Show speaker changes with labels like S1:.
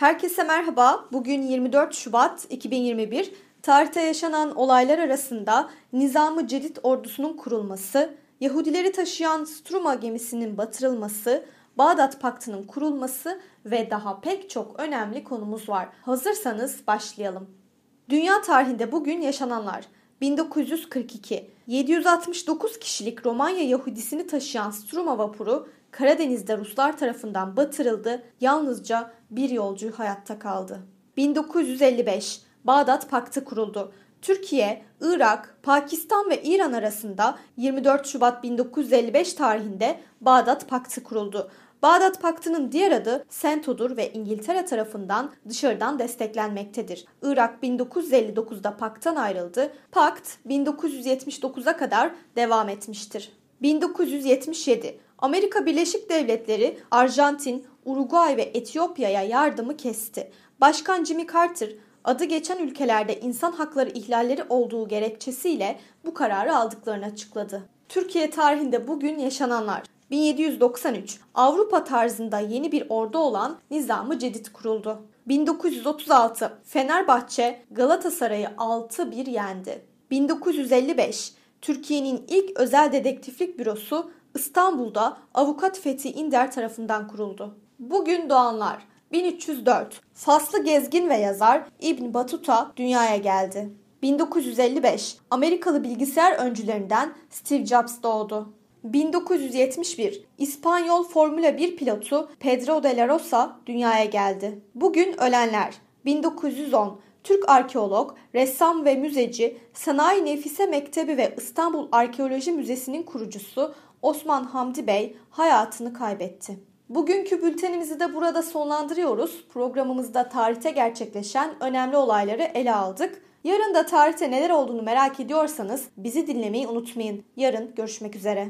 S1: Herkese merhaba. Bugün 24 Şubat 2021. Tarihte yaşanan olaylar arasında Nizamı Cedid ordusunun kurulması, Yahudileri taşıyan Struma gemisinin batırılması, Bağdat Paktı'nın kurulması ve daha pek çok önemli konumuz var. Hazırsanız başlayalım. Dünya tarihinde bugün yaşananlar 1942 769 kişilik Romanya Yahudisini taşıyan Struma vapuru Karadeniz'de Ruslar tarafından batırıldı. Yalnızca bir yolcu hayatta kaldı. 1955 Bağdat Paktı kuruldu. Türkiye, Irak, Pakistan ve İran arasında 24 Şubat 1955 tarihinde Bağdat Paktı kuruldu. Bağdat Paktı'nın diğer adı Sento'dur ve İngiltere tarafından dışarıdan desteklenmektedir. Irak 1959'da paktan ayrıldı. Pakt 1979'a kadar devam etmiştir. 1977 Amerika Birleşik Devletleri Arjantin, Uruguay ve Etiyopya'ya yardımı kesti. Başkan Jimmy Carter adı geçen ülkelerde insan hakları ihlalleri olduğu gerekçesiyle bu kararı aldıklarını açıkladı. Türkiye tarihinde bugün yaşananlar 1793 Avrupa tarzında yeni bir ordu olan Nizamı Cedid kuruldu. 1936 Fenerbahçe Galatasaray'ı 6-1 yendi. 1955 Türkiye'nin ilk özel dedektiflik bürosu İstanbul'da avukat Fethi İnder tarafından kuruldu. Bugün doğanlar 1304 Faslı gezgin ve yazar İbn Batuta dünyaya geldi. 1955 Amerikalı bilgisayar öncülerinden Steve Jobs doğdu. 1971 İspanyol Formula 1 pilotu Pedro de la Rosa dünyaya geldi. Bugün ölenler 1910 Türk arkeolog, ressam ve müzeci, Sanayi Nefise Mektebi ve İstanbul Arkeoloji Müzesi'nin kurucusu Osman Hamdi Bey hayatını kaybetti. Bugünkü bültenimizi de burada sonlandırıyoruz. Programımızda tarihte gerçekleşen önemli olayları ele aldık. Yarın da tarihte neler olduğunu merak ediyorsanız bizi dinlemeyi unutmayın. Yarın görüşmek üzere.